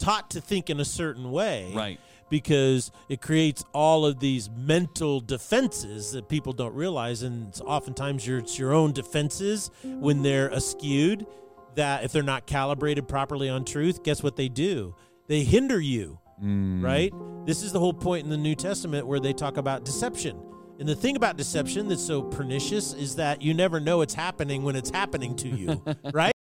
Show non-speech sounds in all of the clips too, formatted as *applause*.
taught to think in a certain way. Right. Because it creates all of these mental defenses that people don't realize, and it's oftentimes your it's your own defenses when they're askewed. That if they're not calibrated properly on truth, guess what they do? They hinder you Mm. right? This is the whole point in the New Testament where they talk about deception. And the thing about deception that's so pernicious is that you never know it's happening when it's happening to you, *laughs* right?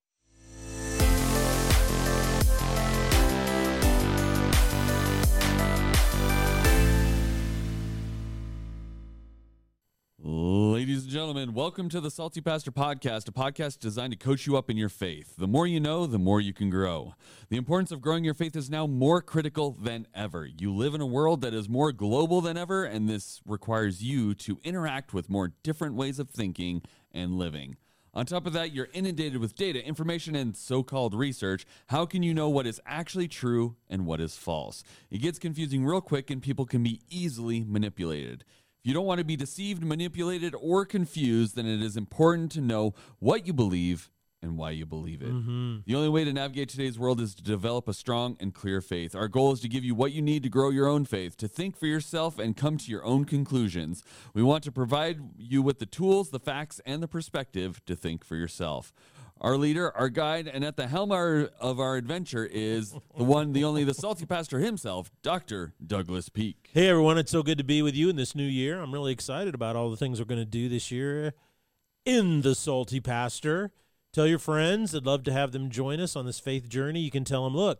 Gentlemen, welcome to the Salty Pastor Podcast, a podcast designed to coach you up in your faith. The more you know, the more you can grow. The importance of growing your faith is now more critical than ever. You live in a world that is more global than ever, and this requires you to interact with more different ways of thinking and living. On top of that, you're inundated with data, information, and so called research. How can you know what is actually true and what is false? It gets confusing real quick, and people can be easily manipulated. If you don't want to be deceived, manipulated, or confused, then it is important to know what you believe and why you believe it. Mm-hmm. The only way to navigate today's world is to develop a strong and clear faith. Our goal is to give you what you need to grow your own faith, to think for yourself and come to your own conclusions. We want to provide you with the tools, the facts, and the perspective to think for yourself. Our leader, our guide, and at the helm our- of our adventure is the one, the only, the salty pastor himself, Dr. Douglas Peak. hey, everyone, it's so good to be with you in this new year. I'm really excited about all the things we're going to do this year in the Salty Pastor. Tell your friends. I'd love to have them join us on this faith journey. You can tell them, look,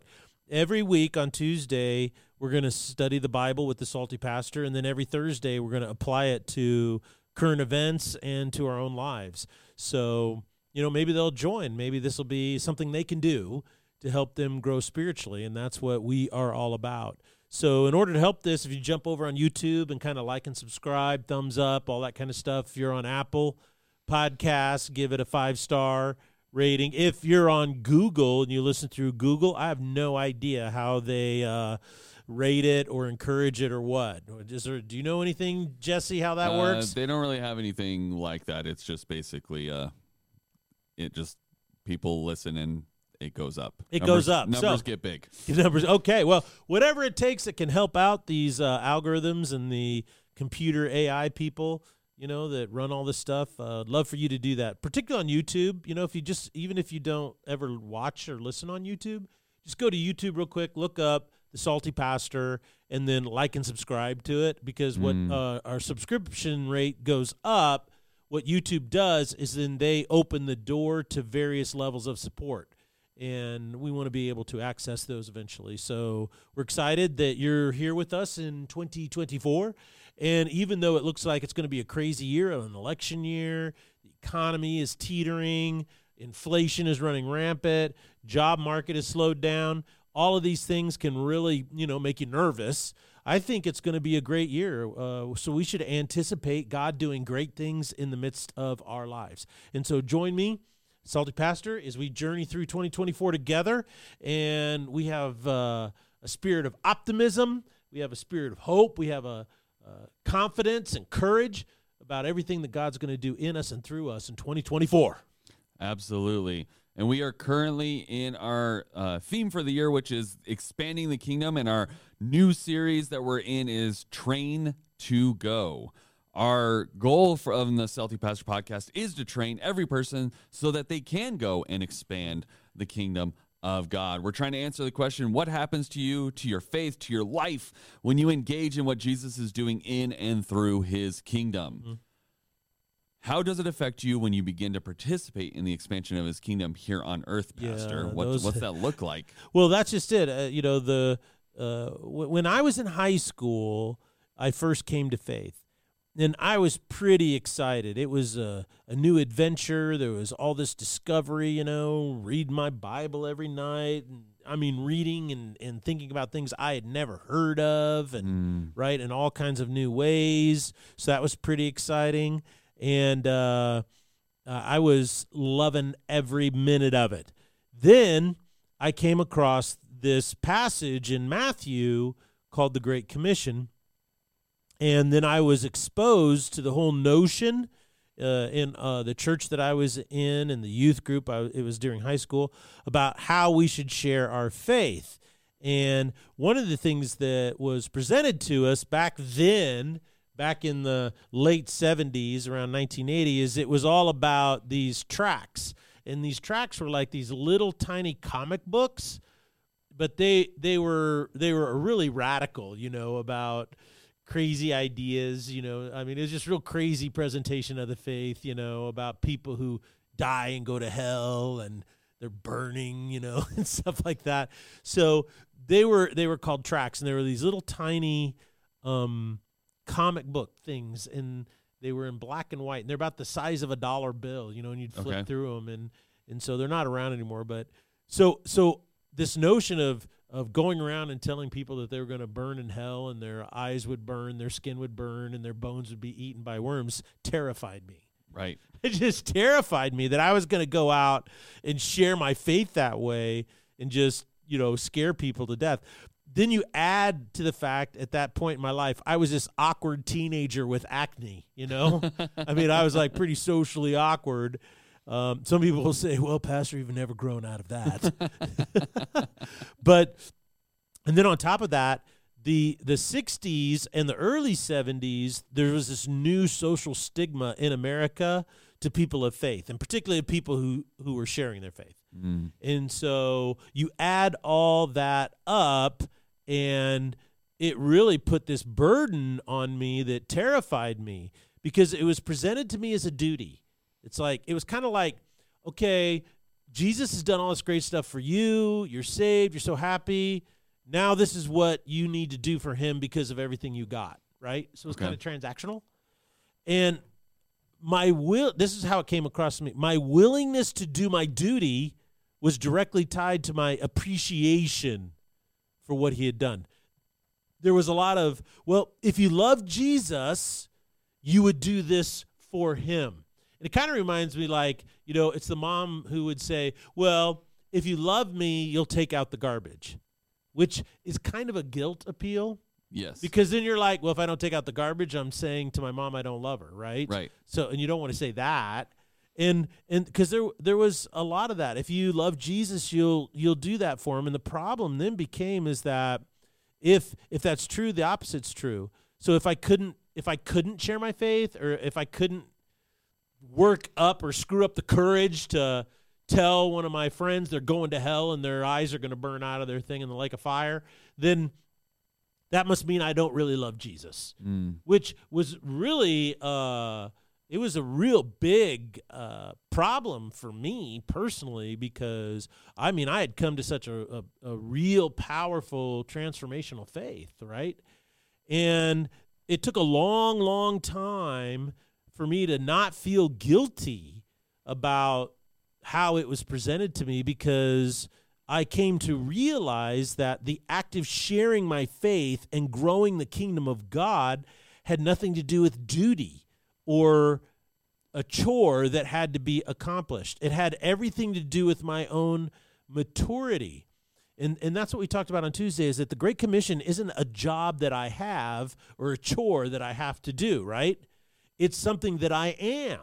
every week on Tuesday, we're going to study the Bible with the Salty Pastor, and then every Thursday, we're going to apply it to current events and to our own lives. So, you know, maybe they'll join. Maybe this will be something they can do to help them grow spiritually, and that's what we are all about. So, in order to help this, if you jump over on YouTube and kind of like and subscribe, thumbs up, all that kind of stuff. If you're on Apple Podcasts, give it a five star rating. If you're on Google and you listen through Google, I have no idea how they uh, rate it or encourage it or what. Is there, do you know anything, Jesse, how that Uh, works? They don't really have anything like that. It's just basically, uh, it just people listen and it goes up. It Numbers- goes up. Numbers So- get big. *laughs* numbers. Okay, well, whatever it takes that can help out these uh, algorithms and the computer AI people, you know, that run all this stuff. Uh, I'd love for you to do that, particularly on YouTube. You know, if you just even if you don't ever watch or listen on YouTube, just go to YouTube real quick, look up the Salty Pastor, and then like and subscribe to it because what Mm. uh, our subscription rate goes up. What YouTube does is then they open the door to various levels of support and we want to be able to access those eventually. So we're excited that you're here with us in 2024. And even though it looks like it's going to be a crazy year, an election year, the economy is teetering, inflation is running rampant, job market is slowed down. All of these things can really, you know, make you nervous. I think it's going to be a great year. Uh, so we should anticipate God doing great things in the midst of our lives. And so join me Salty Pastor, as we journey through 2024 together. And we have uh, a spirit of optimism, we have a spirit of hope, we have a, uh confidence and courage about everything that God's going to do in us and through us in 2024. Absolutely. And we are currently in our uh, theme for the year, which is expanding the kingdom. And our new series that we're in is Train to Go. Our goal from the Salty Pastor podcast is to train every person so that they can go and expand the kingdom of God. We're trying to answer the question what happens to you, to your faith, to your life when you engage in what Jesus is doing in and through his kingdom? How does it affect you when you begin to participate in the expansion of his kingdom here on earth, Pastor? Yeah, what, those- what's that look like? *laughs* Well, that's just it. Uh, you know, the uh, when I was in high school, I first came to faith, and I was pretty excited. It was a, a new adventure. There was all this discovery. You know, read my Bible every night. I mean, reading and, and thinking about things I had never heard of, and Mm. right in all kinds of new ways. So that was pretty exciting, and uh, uh, I was loving every minute of it. Then I came across this passage in Matthew called the Great Commission, and then I was exposed to the whole notion. Uh, in uh, the church that I was in, in the youth group, I, it was during high school, about how we should share our faith. And one of the things that was presented to us back then, back in the late 70s, around 1980, is it was all about these tracts. And these tracts were like these little tiny comic books, but they they were they were really radical, you know, about crazy ideas, you know. I mean, it was just real crazy presentation of the faith, you know, about people who die and go to hell and they're burning, you know, *laughs* and stuff like that. So they were they were called tracts, and they were these little tiny um, comic book things, and they were in black and white, and they're about the size of a dollar bill, you know, and you'd flip Okay. through them, and and so they're not around anymore. But so so this notion of of going around and telling people that they were going to burn in hell and their eyes would burn, their skin would burn, and their bones would be eaten by worms terrified me Right. *laughs* it just terrified me that I was going to go out and share my faith that way and just, you know, scare people to death. Then you add to the fact at that point in my life, I was this awkward teenager with acne, you know? *laughs* I mean, I was like pretty socially awkward. Um, some people will say, well, Pastor, you've never grown out of that. *laughs* but, and then on top of that, the the 60s and the early 70s there was this new social stigma in America to people of faith and particularly people who who were sharing their faith Mm. and so you add all that up and it really put this burden on me that terrified me because it was presented to me as a duty it's like it was kind of like okay Jesus has done all this great stuff for you. You're saved. You're so happy. Now this is what you need to do for him because of everything you got right? So it's Okay. kind of transactional. And my will this is how it came across to me. My willingness to do my duty was directly tied to my appreciation for what he had done. There was a lot of well if you love jesus you would do this for him and it kind of reminds me like you know it's the mom who would say well if you love me you'll take out the garbage which is kind of a guilt appeal Yes. because then you're like, well, if I don't take out the garbage, I'm saying to my mom I don't love her, right? right. So, and you don't want to say that, and and because there there was a lot of that. If you love Jesus, you'll you'll do that for him. And the problem then became is that if if that's true, the opposite's true. So if I couldn't if I couldn't share my faith, or if I couldn't work up or screw up the courage to tell one of my friends they're going to hell and their eyes are going to burn out of their thing in the lake of fire, then that must mean I don't really love Jesus Mm. which was really uh it was a real big uh problem for me personally because I mean I had come to such a, a, a real powerful transformational faith, right? And it took a long, long time for me to not feel guilty about how it was presented to me because I came to realize that the act of sharing my faith and growing the kingdom of God had nothing to do with duty or a chore that had to be accomplished. It had everything to do with my own maturity. And, and that's what we talked about on Tuesday is that the Great Commission isn't a job that I have or a chore that I have to do, right? It's something that I am.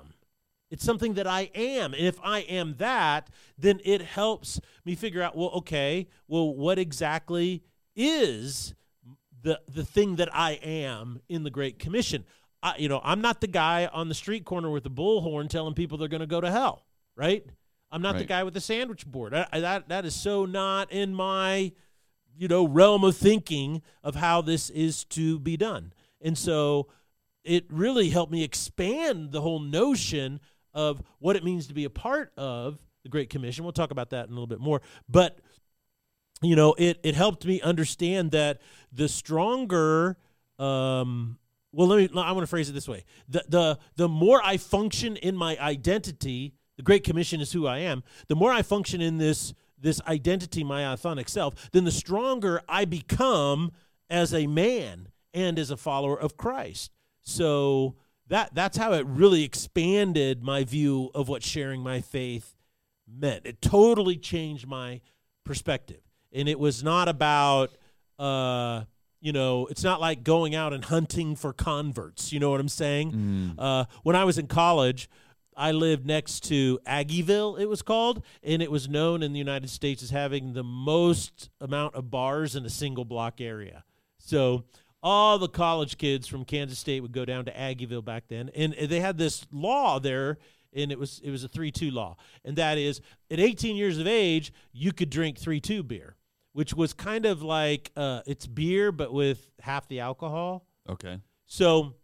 It's something that I am. And if I am that, then it helps me figure out, well, okay, well, what exactly is the the thing that I am in the Great Commission? I, you know, I'm not the guy on the street corner with the bullhorn telling people they're going to go to hell, right? I'm not the guy with the sandwich board. I, I- that that is so not in my you know realm of thinking of how this is to be done. And so it really helped me expand the whole notion of what it means to be a part of the Great Commission. We'll talk about that in a little bit more. But you know, it it helped me understand that the stronger um well let me I want to phrase it this way. The the the more I function in my identity, the Great Commission is who I am, the more I function in this this identity, my authentic self, then the stronger I become as a man and as a follower of Christ. So that that's how it really expanded my view of what sharing my faith meant. It totally changed my perspective. And it was not about uh you know, it's not like going out and hunting for converts. You know what I'm saying? Mm. Uh, when I was in college, I lived next to Aggieville, it was called, and it was known in the United States as having the most amount of bars in a single block area. So all the college kids from Kansas State would go down to Aggieville back then, and they had this law there, and it was it was a three two law, and that is at 18 years of age you could drink three two beer, which was kind of like uh, it's beer but with half the alcohol. Okay. So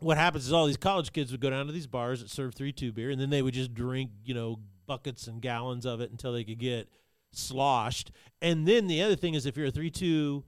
what happens is all these college kids would go down to these bars that serve three two beer, and then they would just drink, you know, buckets and gallons of it until they could get sloshed. And then the other thing is, if you're a three two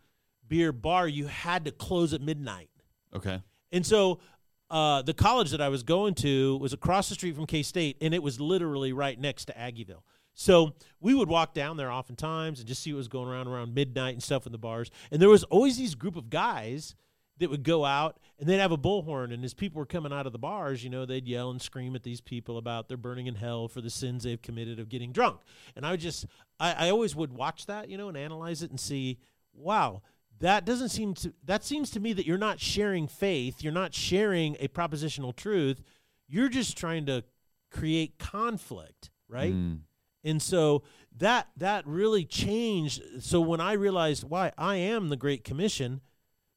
beer bar, you had to close at midnight. Okay. And so uh, the college that I was going to was across the street from K State, and it was literally right next to Aggieville. So we would walk down there oftentimes and just see what was going around around midnight and stuff in the bars. And there was always these group of guys that would go out and they'd have a bullhorn and as people were coming out of the bars you know they'd yell and scream at these people about they're burning in hell for the sins they've committed of getting drunk and i would just I, I always would watch that you know and analyze it and see wow that doesn't seem to that seems to me that you're not sharing faith you're not sharing a propositional truth you're just trying to create conflict right Mm. and so that that really changed so when i realized why i am the great commission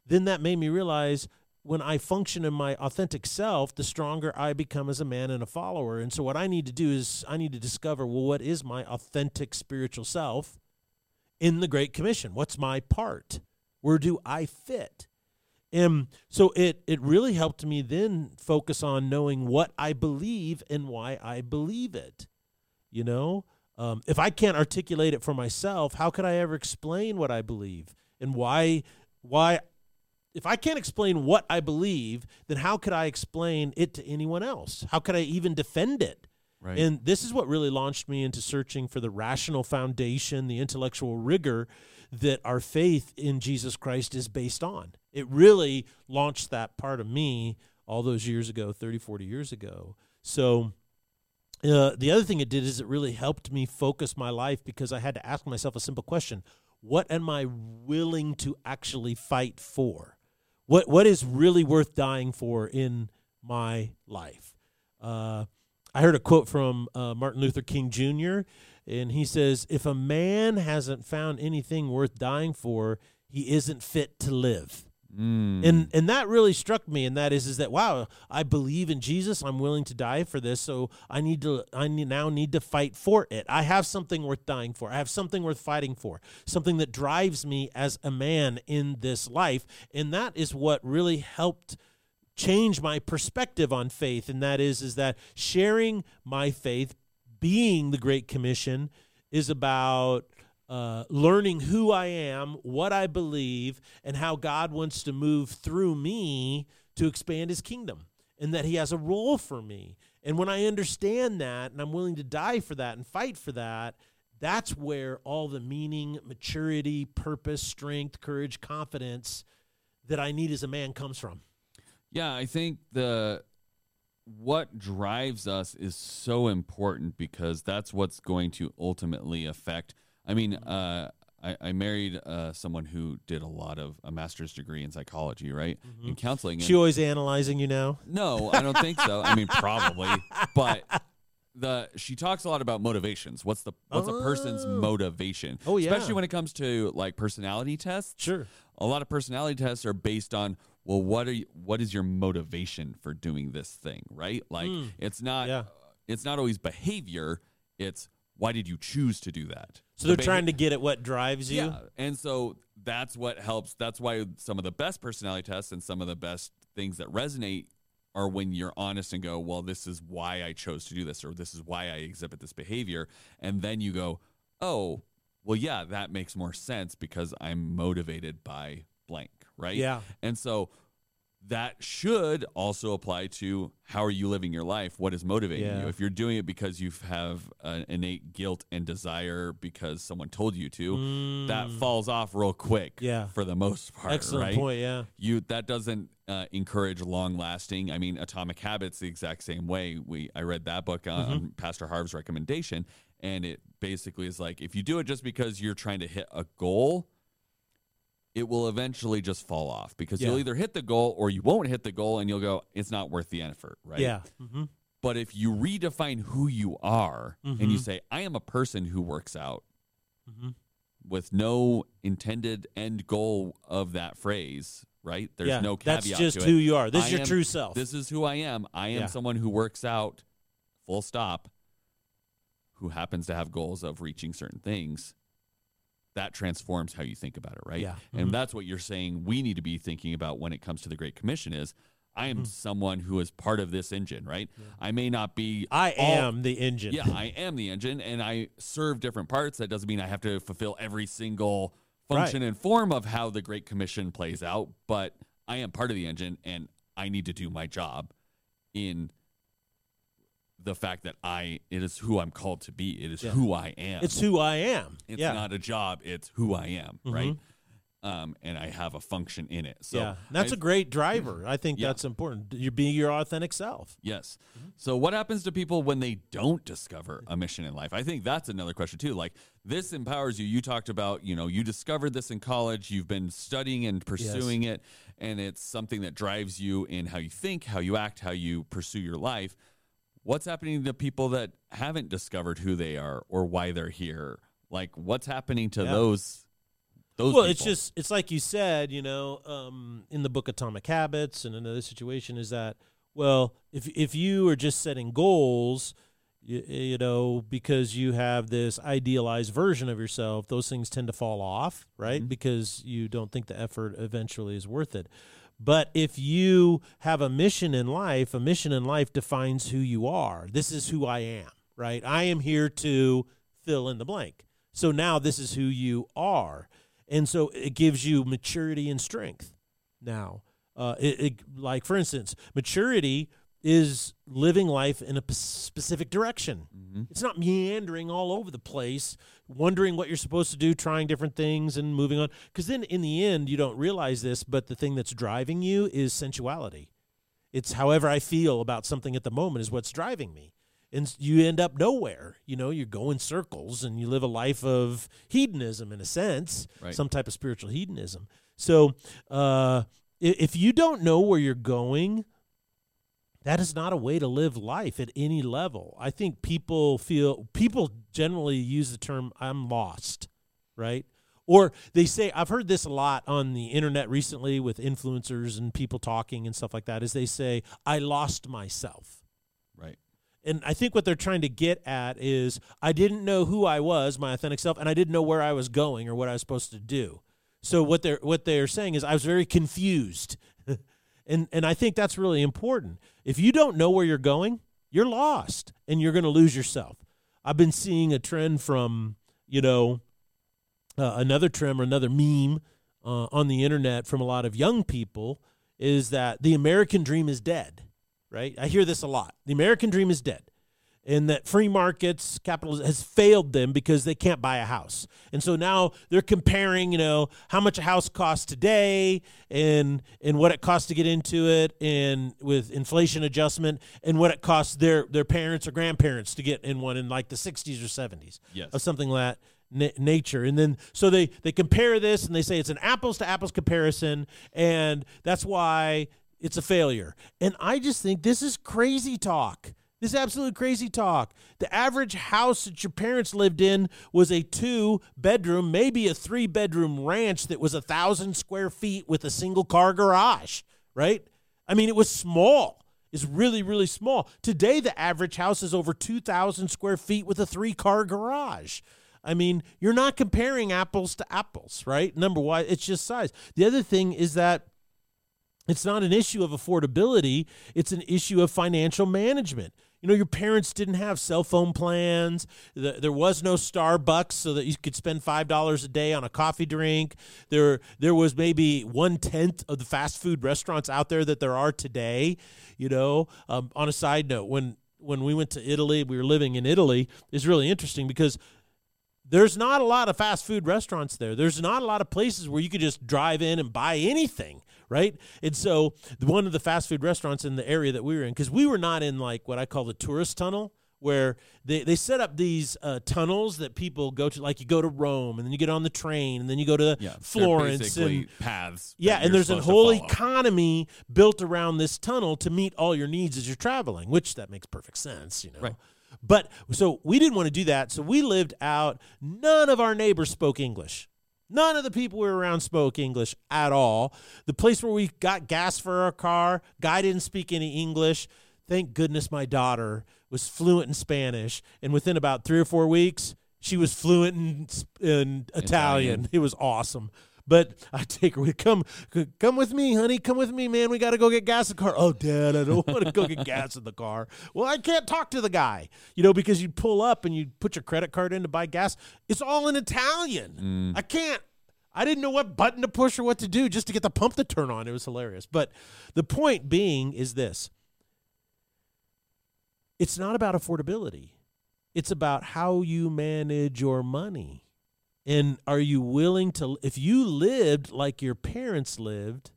then that made me realize when I function in my authentic self, the stronger I become as a man and a follower. And so, what I need to do is I need to discover well, what is my authentic spiritual self in the Great Commission? What's my part? Where do I fit? And so it it really helped me then focus on knowing what I believe and why I believe it. You know, um, if I can't articulate it for myself, how could I ever explain what I believe and why why if I can't explain what I believe, then how could I explain it to anyone else? How could I even defend it? Right. And this is what really launched me into searching for the rational foundation, the intellectual rigor that our faith in Jesus Christ is based on. It really launched that part of me all those years ago, 30, 40 years ago. So uh, the other thing it did is it really helped me focus my life because I had to ask myself a simple question What am I willing to actually fight for? What, what is really worth dying for in my life? Uh, I heard a quote from uh, Martin Luther King Jr., and he says, If a man hasn't found anything worth dying for, he isn't fit to live. Mm. And and that really struck me, and that is is that wow, I believe in Jesus. I'm willing to die for this, so I need to I need, now need to fight for it. I have something worth dying for. I have something worth fighting for. Something that drives me as a man in this life, and that is what really helped change my perspective on faith. And that is is that sharing my faith, being the Great Commission, is about uh, learning who I am, what I believe, and how God wants to move through me to expand his kingdom, and that he has a role for me. And when I understand that and I'm willing to die for that and fight for that, that's where all the meaning, maturity, purpose, strength, courage, confidence that I need as a man comes from. Yeah, I think the what drives us is so important because that's what's going to ultimately affect. I mean, uh, I, I married uh, someone who did a lot of a master's degree in psychology, right, in counseling. She always analyzing you now. No, I don't think so. I mean, probably, but the she talks a lot about motivations. What's the what's a person's Oh. motivation? Oh, yeah. especially when it comes to like personality tests. Sure. A lot of personality tests are based on well, what are you, what is your motivation for doing this thing, right? Like Mm. it's not Yeah. it's not always behavior. It's why did you choose to do that? So they're trying to get at what drives you. Yeah, and so that's what helps. That's why some of the best personality tests and some of the best things that resonate are when you're honest and go, well, this is why I chose to do this, or this is why I exhibit this behavior, and then you go, oh, well, yeah, that makes more sense because I'm motivated by blank, right? Yeah. and so. That should also apply to how are you living your life? What is motivating Yeah. you? If you're doing it because you have an innate guilt and desire because someone told you to, that Mm. falls off real quick Yeah. for the most part Excellent right point. Yeah. you that doesn't uh, encourage long lasting i mean atomic habits the exact same way we i read that book on, on Mm-hmm. pastor harv's recommendation and it basically is like if you do it just because you're trying to hit a goal it will eventually just fall off because you'll either hit the goal or you won't hit the goal and you'll go it's not worth the effort right Yeah. hmm But if you redefine who you are and you Mhm. say, I am a person who works out Mhm. with no intended end goal of that phrase, right? There's yeah, no caveat that's just to who you are. This I is your am- true self. This is who I am. I am Yeah. someone who works out, full stop, who happens to have goals of reaching certain things. That transforms how you think about it, right? Yeah. And Mhm. that's what you're saying we need to be thinking about when it comes to the Great Commission is I am Mhm. someone who is part of this engine, right? I may not be I all- am the engine. yeah, I am the engine and I serve different parts. That doesn't mean I have to fulfill every single function and form of how the Great Commission plays out, but I am part of the engine and I need to do my job in the fact that I it is who I'm called to be. It is Yeah. who I am. It's who I am. It's yeah. not a job, it's who I am, Mhm. right? Um, and I have a function in it. So yeah. That's a a great driver. I think Yeah. that's important. You be your authentic self. Yes. So what happens to people when they don't discover a mission in life? I think that's another question too. Like this empowers you. You talked about, you know, you discovered this in college, you've been studying and pursuing it, and it's something that drives you in how you think, how you act, how you pursue your life. What's happening to people that haven't discovered who they are or why they're here? Like what's happening to Yeah. those those well, it's just it's like you said, you know, um, in the book Atomic Habits, and another situation is that well, if if you are just setting goals, you, you know, because you have this idealized version of yourself, those things tend to fall off, right? Mhm. Because you don't think the effort eventually is worth it. But if you have a mission in life, a mission in life defines who you are. This is who I am, right? I am here to fill in the blank. So now this is who you are. And so it gives you maturity and strength. Now, uh, it, it, like for instance, maturity is living life in a p- specific direction. Mhm. It's not meandering all over the place, wondering what you're supposed to do, trying different things and moving on. Because then in the end, you don't realize this, but the thing that's driving you is sensuality. It's however I feel about something at the moment is what's driving me. And you end up nowhere. You know, you go in circles and you live a life of hedonism in a sense, Right. some type of spiritual hedonism. So uh, if you don't know where you're going, that is not a way to live life at any level. I think people feel people generally use the term I'm lost, right? Or they say I've heard this a lot on the internet recently with influencers and people talking and stuff like that is they say I lost myself. Right. And I think what they're trying to get at is I didn't know who I was, my authentic self, and I didn't know where I was going or what I was supposed to do. So what they're what they're saying is I was very confused. And and I think that's really important. If you don't know where you're going, you're lost and you're going to lose yourself. I've been seeing a trend from, you know, uh, another trend or another meme uh, on the internet from a lot of young people is that the American dream is dead, right? I hear this a lot. The American dream is dead. And that free markets, capitalism has failed them because they can't buy a house. And so now they're comparing, you know, how much a house costs today and and what it costs to get into it and with inflation adjustment and what it costs their their parents or grandparents to get in one in like the 60s or 70s Yes. of something like that nature and then so they they compare this and they say it's an apples to apples comparison and that's why it's a failure and i just think this is crazy talk this is absolute crazy talk the average house that your parents lived in was a two bedroom maybe a three bedroom ranch that was a thousand square feet with a single car garage right i mean it was small is really, really small. Today, the average house is over 2,000 square feet with a three car garage. I mean, you're not comparing apples to apples, right? Number one, it's just size. The other thing is that it's not an issue of affordability, it's an issue of financial management. You know, your parents didn't have cell phone plans. The- There was no Starbucks so that you could spend five dollars a day on a coffee drink. There, there was maybe one tenth of the fast food restaurants out there that there are today. You know, um, on a side note, when when we went to Italy, we were living in Italy. Is really interesting because there's not a lot of fast food restaurants there. There's not a lot of places where you could just drive in and buy anything, right? And so one of the fast food restaurants in the area that we were in, because we were not in like what I call the tourist tunnel, where they, they set up these uh, tunnels that people go to, like you go to Rome and then you get on the train and then you go to Yeah, Florence and paths. yeah, and there's a whole economy built around this tunnel to meet all your needs as you're traveling, which that makes perfect sense, you know. Right. But so we didn't want to do that, so we lived out. None of our neighbors spoke English. None of the people we were around spoke English at all. The place where we got gas for our car, guy didn't speak any English. Thank goodness my daughter was fluent in Spanish, and within about three or four weeks, she was fluent in, in Italian. Italian. It was awesome. But I take her with come come with me, honey. Come with me, man. We got to go get gas in the car. Oh, dad, I don't *laughs* want to go get gas in the car. Well, I can't talk to the guy, you know, because you pull up and you put your credit card in to buy gas. It's all in Italian. Mm. I can't. I didn't know what button to push or what to do just to get the pump to turn on. It was hilarious. But the point being is this: it's not about affordability. It's about how you manage your money. And are you willing to if you lived like your parents lived,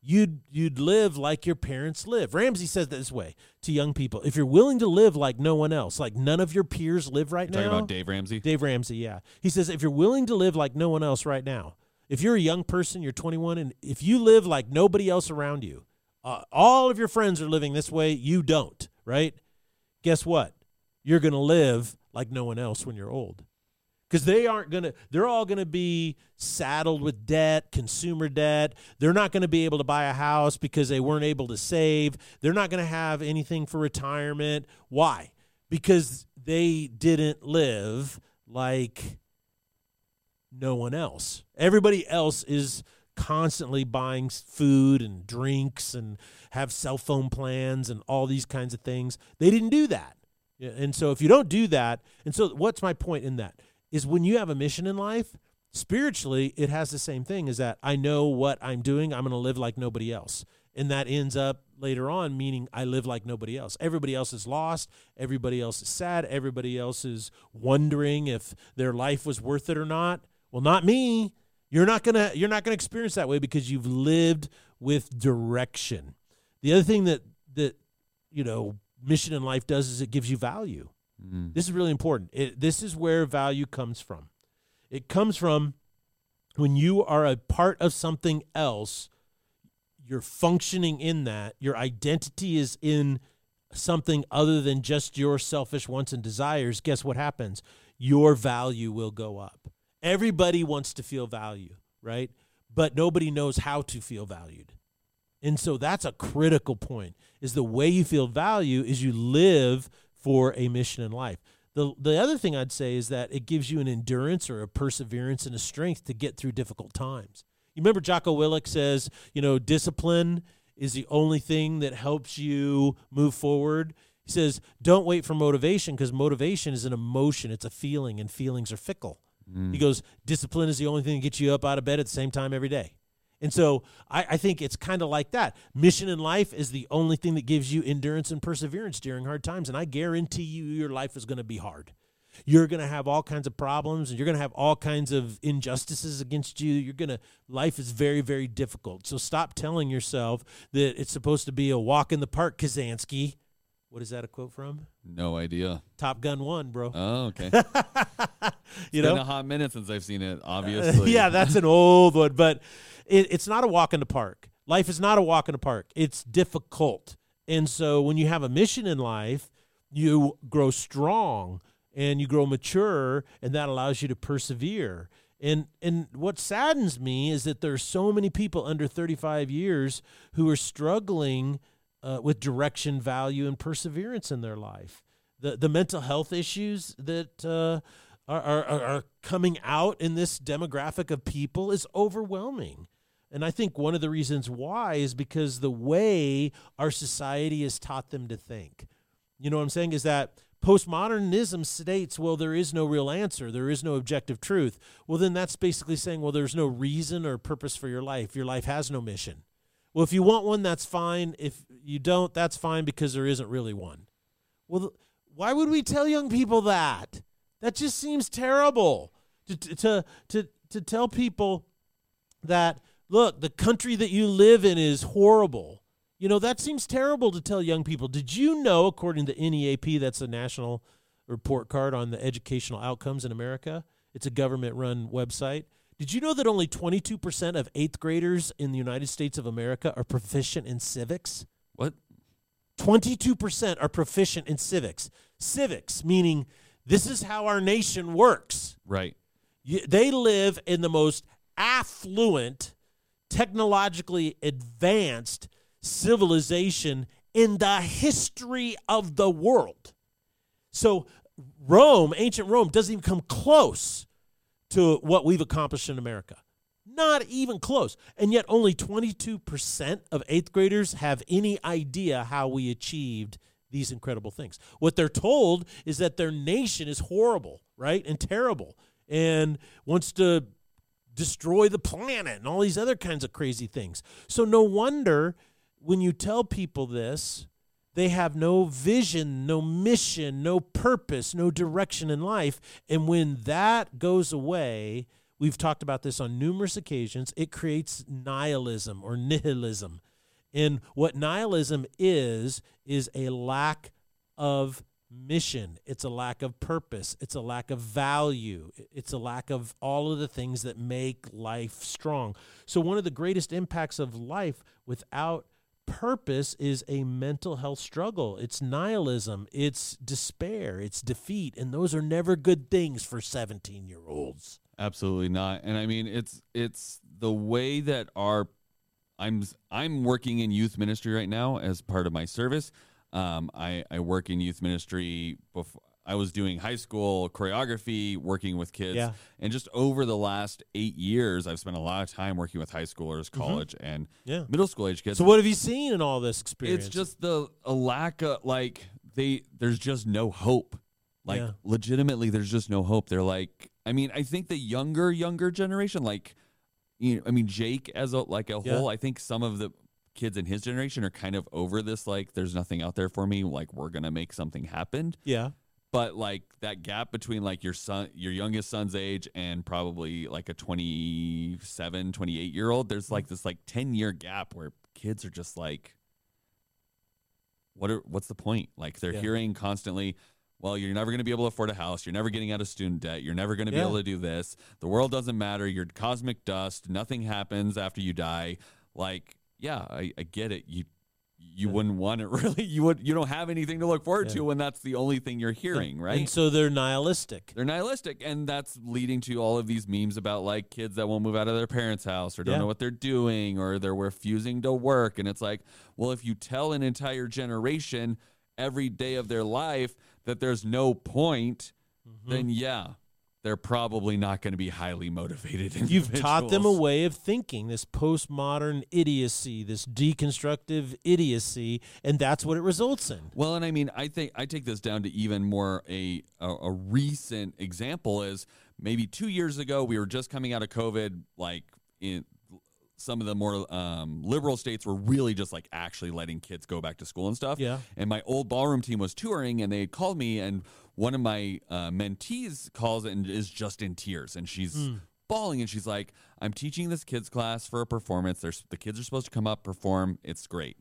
you'd you'd live like your parents live. Ramsey says this way to young people. If you're willing to live like no one else, like none of your peers live right Talking now. Talking about Dave Ramsey. Dave Ramsey, yeah. He says if you're willing to live like no one else right now, if you're a young person, you're 21, and if you live like nobody else around you, uh, all of your friends are living this way, you don't, right? Guess what? You're going to live like no one else when you're old. Because they aren't going to, they're all going to be saddled with debt, consumer debt. They're not going to be able to buy a house because they weren't able to save. They're not going to have anything for retirement. Why? Because they didn't live like no one else. Everybody else is constantly buying food and drinks and have cell phone plans and all these kinds of things. They didn't do that. And so if you don't do that, and so what's my point in that? Is when you have a mission in life, spiritually, it has the same thing is that I know what I'm doing, I'm going to live like nobody else. And that ends up later on meaning I live like nobody else. Everybody else is lost, everybody else is sad, everybody else is wondering if their life was worth it or not. Well, not me. You're not going to you're not going to experience that way because you've lived with direction. The other thing that that you know mission in life does is it gives you value. Mm. This is really important. It, this is where value comes from. It comes from when you are a part of something else, you're functioning in that, your identity is in something other than just your selfish wants and desires. Guess what happens? Your value will go up. Everybody wants to feel value, right? But nobody knows how to feel valued. And so that's a critical point is the way you feel value is you live for a mission in life. The the other thing I'd say is that it gives you an endurance or a perseverance and a strength to get through difficult times. You remember Jocko Willink says, you know, discipline is the only thing that helps you move forward. He says, don't wait for motivation because motivation is an emotion, it's a feeling, and feelings are fickle. Mm. He goes, discipline is the only thing that gets you up out of bed at the same time every day. And so I, I think it's kind of like that. Mission in life is the only thing that gives you endurance and perseverance during hard times. And I guarantee you, your life is going to be hard. You're going to have all kinds of problems and you're going to have all kinds of injustices against you. You're going to, life is very, very difficult. So stop telling yourself that it's supposed to be a walk in the park, Kazansky. What is that a quote from? No idea. Top Gun 1, bro. Oh, okay. *laughs* you Been know? a hot minute since I've seen it. *laughs* Obviously. yeah, that's an old one, but it, it's not a walk in the park. Life is not a walk in the park. It's difficult. And so when you have a mission in life, you grow strong and you grow mature and that allows you to persevere. And and what saddens me is that there's so many people under 35 years who are struggling uh, with direction, value, and perseverance in their life. The the mental health issues that uh, are, are are coming out in this demographic of people is overwhelming. And I think one of the reasons why is because the way our society has taught them to think. You know what I'm saying? Is that postmodernism states, well, there is no real answer, there is no objective truth. Well, then that's basically saying, well, there's no reason or purpose for your life. Your life has no mission. Well, if you want one, that's fine. If you don't, that's fine because there isn't really one. Well, why would we tell young people that? That just seems terrible to to to to tell people that look, the country that you live in is horrible. You know, that seems terrible to tell young people. Did you know, according to NAEP, that's a national report card on the educational outcomes in America? It's a government run website. Did you know that only 22% of eighth graders in the United States of America are proficient in civics? What? 22% are proficient in civics. Civics, meaning this is how our nation works. Right. You, they live in the most affluent, technologically advanced civilization in the history of the world. So, Rome, ancient Rome, doesn't even come close to what we've accomplished in America. Not even close. And yet, only 22% of eighth graders have any idea how we achieved these incredible things. What they're told is that their nation is horrible, right? And terrible and wants to destroy the planet and all these other kinds of crazy things. So, no wonder when you tell people this, they have no vision, no mission, no purpose, no direction in life. And when that goes away, we've talked about this on numerous occasions, it creates nihilism or nihilism. And what nihilism is, is a lack of mission. It's a lack of purpose. It's a lack of value. It's a lack of all of the things that make life strong. So, one of the greatest impacts of life without purpose is a mental health struggle. It's nihilism, it's despair, it's defeat, and those are never good things for 17 year olds. Absolutely not. And I mean, it's it's the way that our I'm I'm working in youth ministry right now as part of my service. Um, I I work in youth ministry before. I was doing high school choreography, working with kids, Yeah. and just over the last eight years, I've spent a lot of time working with high schoolers, college, and Mm-hmm. Yeah. middle school age kids. So, what have you seen in all this experience? It's just the a lack of like they there's just no hope. Like Yeah. legitimately there's just no hope. They're like I mean, I think the younger younger generation like you know, I mean Jake as a like a Yeah. whole, I think some of the kids in his generation are kind of over this like there's nothing out there for me, like we're going to make something happen. yeah. But like that gap between like your son your youngest son's age and probably like a 27, 28 year old, there's like this like 10 year gap where kids are just like what are what's the point? Like they're Yeah. hearing constantly, well, you're never going to be able to afford a house. You're never getting out of student debt. You're never going to be able to do this. The world doesn't matter. You're cosmic dust. Nothing happens after you die. Like, yeah, I, I get it. You you wouldn't want it *laughs* really. You would you don't have anything to look forward Yeah. to when that's the only thing you're hearing, right? And so they're nihilistic. they're nihilistic and that's leading to all of these memes about like kids that won't move out of their parents house or don't Yeah. know what they're doing or they're refusing to work and it's like well if you tell an entire generation every day of their life that there's no point Mm-hmm. then yeah they're probably not going to be highly motivated *laughs* You've taught them a way of thinking, this postmodern idiocy, this deconstructive idiocy, and that's what it results in. Well, and I mean, I think I take this down to even more a, a a recent example is maybe two years ago we were just coming out of COVID, like in some of the more um, liberal states were really just like actually letting kids go back to school and stuff. Yeah. And my old ballroom team was touring, and they called me, and one of my uh, mentees calls and is just in tears, and she's bawling, and she's like, "I'm teaching this kids class for a performance. There's the kids are supposed to come up perform. It's great.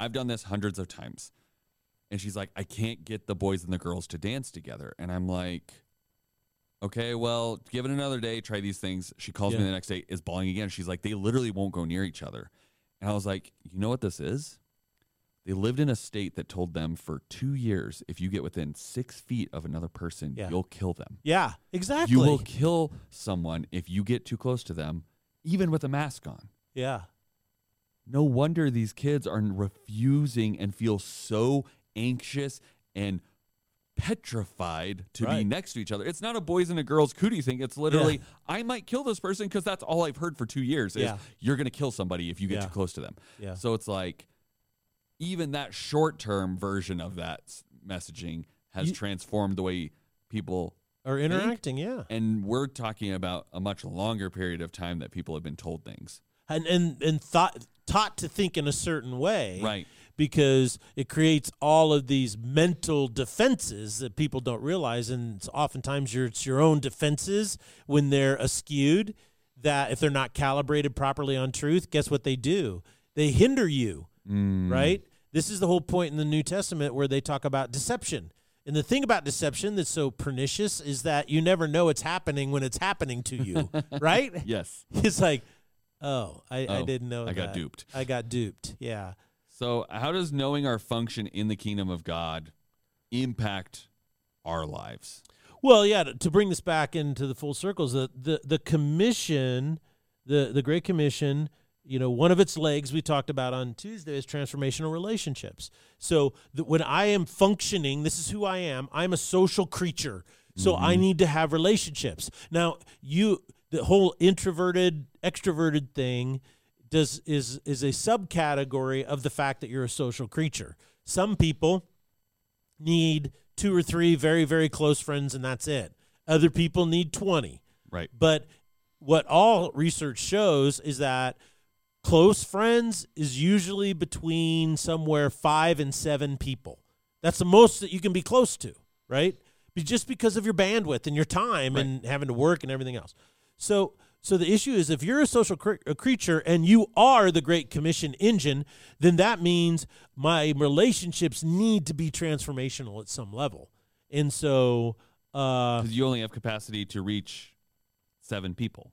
I've done this hundreds of times." And she's like, "I can't get the boys and the girls to dance together," and I'm like. Okay, well, give it another day. Try these things. She calls me the next day, is bawling again. She's like, they literally won't go near each other. And I was like, you know what this is? They lived in a state that told them for two years, if you get within six feet of another person, Yeah. you'll kill them. Yeah, exactly. You will kill someone if you get too close to them, even with a mask on. yeah. No wonder these kids are refusing and feel so anxious and petrified to be next to each other. It's not a boys and a girls cootie thing. It's literally, I might kill this person because that's all I've heard for two years is Yeah. you're going to kill somebody if you get Yeah. too close to them. Yeah. So it's like, even that short term version of that messaging has You- transformed the way people are interacting, yeah. and we're talking about a much longer period of time that people have been told things. And and and thought taught to think in a certain way. Right. Because it creates all of these mental defenses that people don't realize, and it's oftentimes your it's your own defenses when they're askewed. That if they're not calibrated properly on truth, guess what they do? They hinder you Mm. right? This is the whole point in the New Testament where they talk about deception. And the thing about deception that's so pernicious is that you never know it's happening when it's happening to you, *laughs* right? Yes. *laughs* It's like, oh, I, I Oh, didn't know. I got duped. I got duped. Yeah. So, how does knowing our function in the kingdom of God impact our lives? Well, yeah. To, to bring this back into the full circles, the the the commission, the the Great Commission. You know, one of its legs we talked about on Tuesday is transformational relationships. So that when I am functioning, this is who I am. I'm a social creature, so I mm-hmm. need to have relationships. Now, you the whole introverted extroverted thing does is is a subcategory of the fact that you're a social creature. Some people need two or three very very close friends and that's it. Other people need 20. Right. But what all research shows is that close friends is usually between somewhere 5 and 7 people. That's the most that you can be close to, right? Just because of your bandwidth and your time and having to work and everything else. So so the issue is if you're a social cre- a creature and you are the great commission engine, then that means my relationships need to be transformational at some level. And so uh you only have capacity to reach seven people.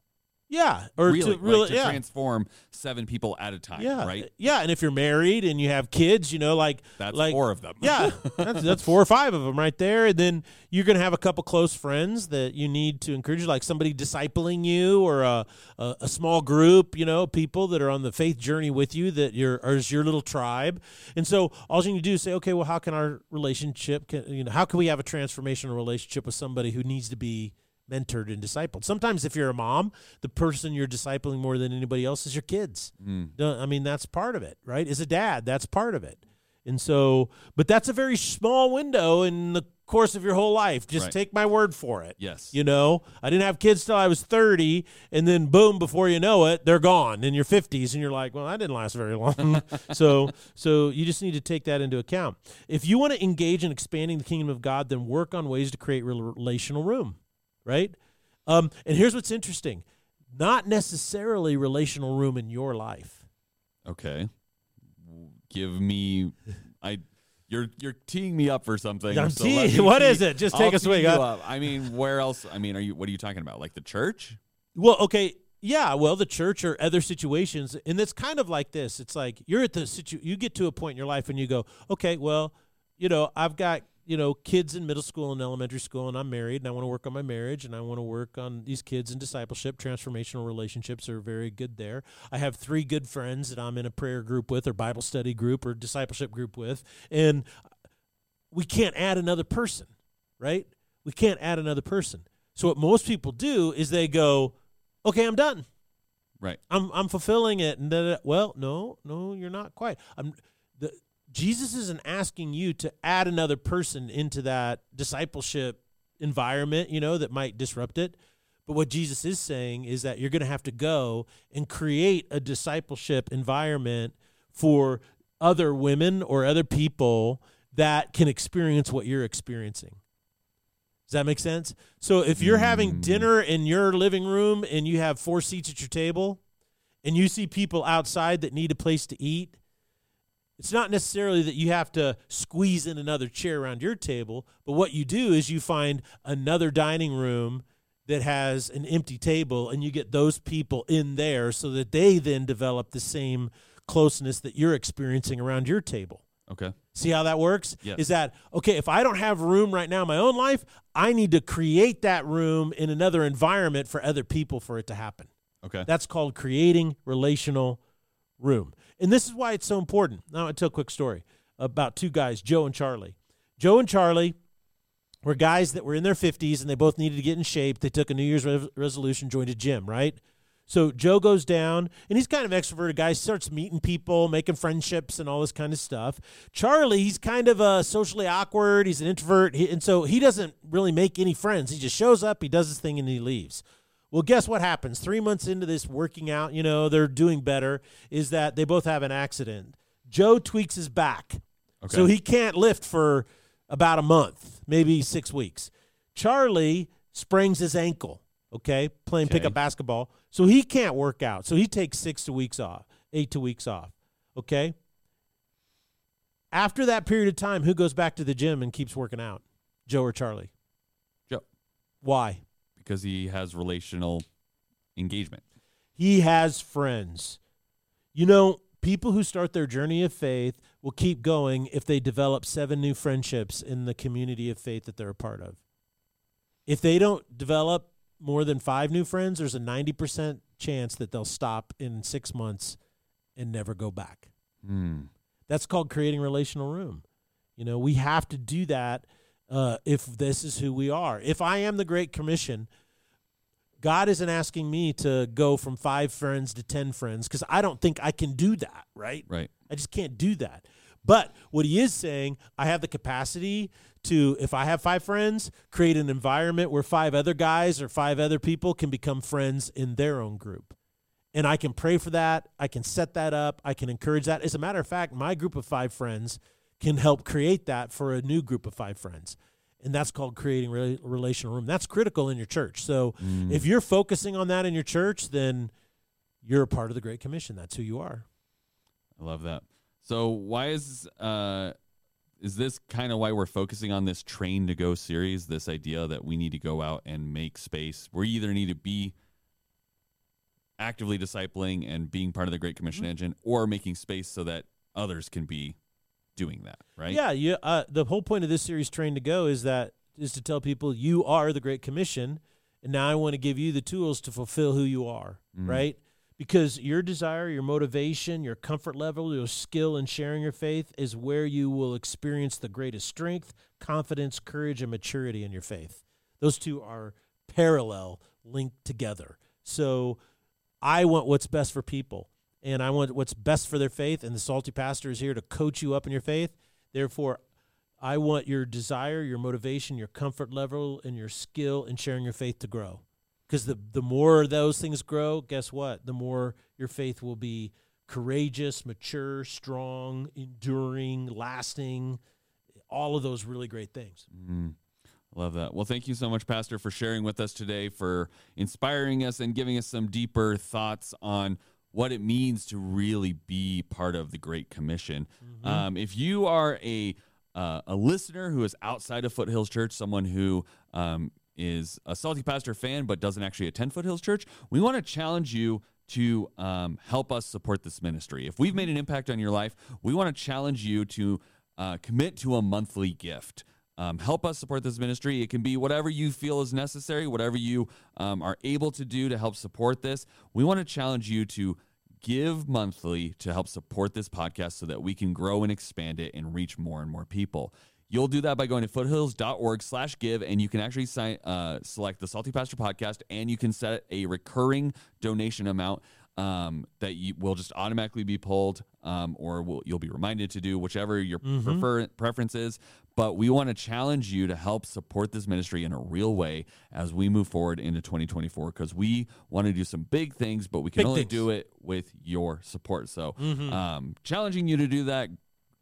Yeah, or really, to really like, to yeah. transform seven people at a time. yeah, Right. Yeah, and if you're married and you have kids, you know, like That's like, four of them. yeah, *laughs* that's, that's four or five of them right there. And then you're going to have a couple close friends that you need to encourage, like somebody discipling you or a, a, a small group, you know, people that are on the faith journey with you that you're, is your little tribe. And so all you need to do is say, okay, well, how can our relationship, can, you know, how can we have a transformational relationship with somebody who needs to be mentored and discipled? Sometimes if you're a mom, the person you're discipling more than anybody else is your kids. Mm. I mean, that's part of it, right? As a dad, that's part of it. And so, but that's a very small window in the course of your whole life. Just Right. take my word for it. Yes. You know, I didn't have kids till I was 30, and then boom, before you know it, they're gone in your 50s, and you're like, well, I didn't last very long. *laughs* so, so you just need to take that into account. If you want to engage in expanding the kingdom of God, then work on ways to create relational room, right? Um, and here's what's interesting: not necessarily relational room in your life. Okay. Give me. I. You're you're teeing me up for something. I'm so teeing- *laughs* what tee- is it? Just take I'll a swing, you huh? up. I mean, where else? I mean, are you? What are you talking about? Like the church? Well, okay, yeah, well, the church or other situations, and it's kind of like this. It's like you're at the situ, you get to a point in your life and you go, okay, well, you know, I've got you know kids in middle school and elementary school, and I'm married, and I want to work on my marriage, and I want to work on these kids in discipleship. Transformational relationships are very good there. I have three good friends that I'm in a prayer group with, or Bible study group, or discipleship group with, and we can't add another person, right? We can't add another person. So what most people do is they go, okay, I'm done. Right. I'm I'm fulfilling it. And then, well, no, no, you're not quite. I'm Jesus isn't asking you to add another person into that discipleship environment, you know, that might disrupt it. But what Jesus is saying is that you're going to have to go and create a discipleship environment for other women or other people that can experience what you're experiencing. Does that make sense? So if you're having Mm. dinner in your living room and you have four seats at your table and you see people outside that need a place to eat, it's not necessarily that you have to squeeze in another chair around your table, but what you do is you find another dining room that has an empty table and you get those people in there so that they then develop the same closeness that you're experiencing around your table. Okay. See how that works? Yes. Is that okay? If I don't have room right now in my own life, I need to create that room in another environment for other people for it to happen. Okay. That's called creating relational room. And this is why it's so important. Now, I'll tell a quick story about two guys, Joe and Charlie. Joe and Charlie were guys that were in their 50s and they both needed to get in shape. They took a New Year's re- resolution, joined a gym, right? So Joe goes down, and he's kind of extroverted guy. Starts meeting people, making friendships, and all this kind of stuff. Charlie, he's kind of uh, socially awkward. He's an introvert, he, and so he doesn't really make any friends. He just shows up, he does his thing, and he leaves. Well, guess what happens? Three months into this working out, you know, they're doing better. Is that they both have an accident? Joe tweaks his back, Okay. so he can't lift for about a month, maybe six weeks. Charlie sprains his ankle. Okay, playing Okay. pickup basketball, so he can't work out. So he takes six to weeks off, eight to weeks off. Okay, After that period of time, who goes back to the gym and keeps working out? Joe or Charlie? Joe. Why? Because he has relational engagement. He has friends. You know, people who start their journey of faith will keep going if they develop seven new friendships in the community of faith that they're a part of. If they don't develop more than five new friends, there's a 90% chance that they'll stop in six months and never go back. Hmm. That's called creating relational room. You know, we have to do that uh, if this is who we are. If I am the Great Commission, God isn't asking me to go from five friends to 10 friends because I don't think I can do that, right? Right. I just can't do that. But what he is saying, I have the capacity to, if I have five friends, create an environment where five other guys or five other people can become friends in their own group. And I can pray for that. I can set that up. I can encourage that. As a matter of fact, my group of five friends can help create that for a new group of five friends. And that's called creating re- relational room. That's critical in your church. So Mm. if you're focusing on that in your church, then you're a part of the Great Commission. That's who you are. I love that. So why is uh is this kind of why we're focusing on this train to go series, this idea that we need to go out and make space. We either need to be actively discipling and being part of the Great Commission Mm-hmm. engine or making space so that others can be doing that, right? Yeah, you, uh, the whole point of this series, Train to Go, is that is to tell people you are the Great Commission, and now I want to give you the tools to fulfill who you are, Mm. right? Because your desire, your motivation, your comfort level, your skill in sharing your faith is where you will experience the greatest strength, confidence, courage, and maturity in your faith. Those two are parallel, linked together. So I want what's best for people, and I want what's best for their faith. And the Salty Pastor is here to coach you up in your faith. Therefore, I want your desire, your motivation, your comfort level, and your skill in sharing your faith to grow. Because the the more those things grow, guess what? The more your faith will be courageous, mature, strong, enduring, lasting. All of those really great things. Mm, love that. Well, thank you so much, Pastor, for sharing with us today, for inspiring us and giving us some deeper thoughts on what it means to really be part of the Great Commission. Um, if you are a uh, a listener who is outside of Foothills Church, someone who um, is a Salty Pastor fan but doesn't actually attend Foothills Church, we want to challenge you to um, help us support this ministry. If we've made an impact on your life, we want to challenge you to uh, commit to a monthly gift. Um, help us support this ministry. It can be whatever you feel is necessary, whatever you um, are able to do to help support this. We want to challenge you to give monthly to help support this podcast so that we can grow and expand it and reach more and more people. You'll do that by going to foothills.org slash give, and you can actually sign, uh, select the Salty Pastor podcast, and you can set a recurring donation amount um, that you will just automatically be pulled, um, or will, you'll be reminded to do whichever your prefer- preference is but we want to challenge you to help support this ministry in a real way as we move forward into 2024 because we want to do some big things, but we can big only things. do it with your support. So, mm-hmm. um, challenging you to do that.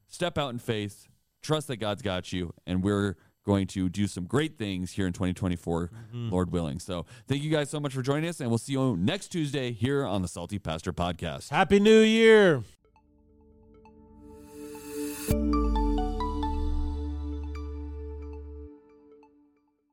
Step out in faith, trust that God's got you, and we're going to do some great things here in 2024, mm-hmm. Lord willing. So, thank you guys so much for joining us, and we'll see you next Tuesday here on the Salty Pastor Podcast. Happy New Year!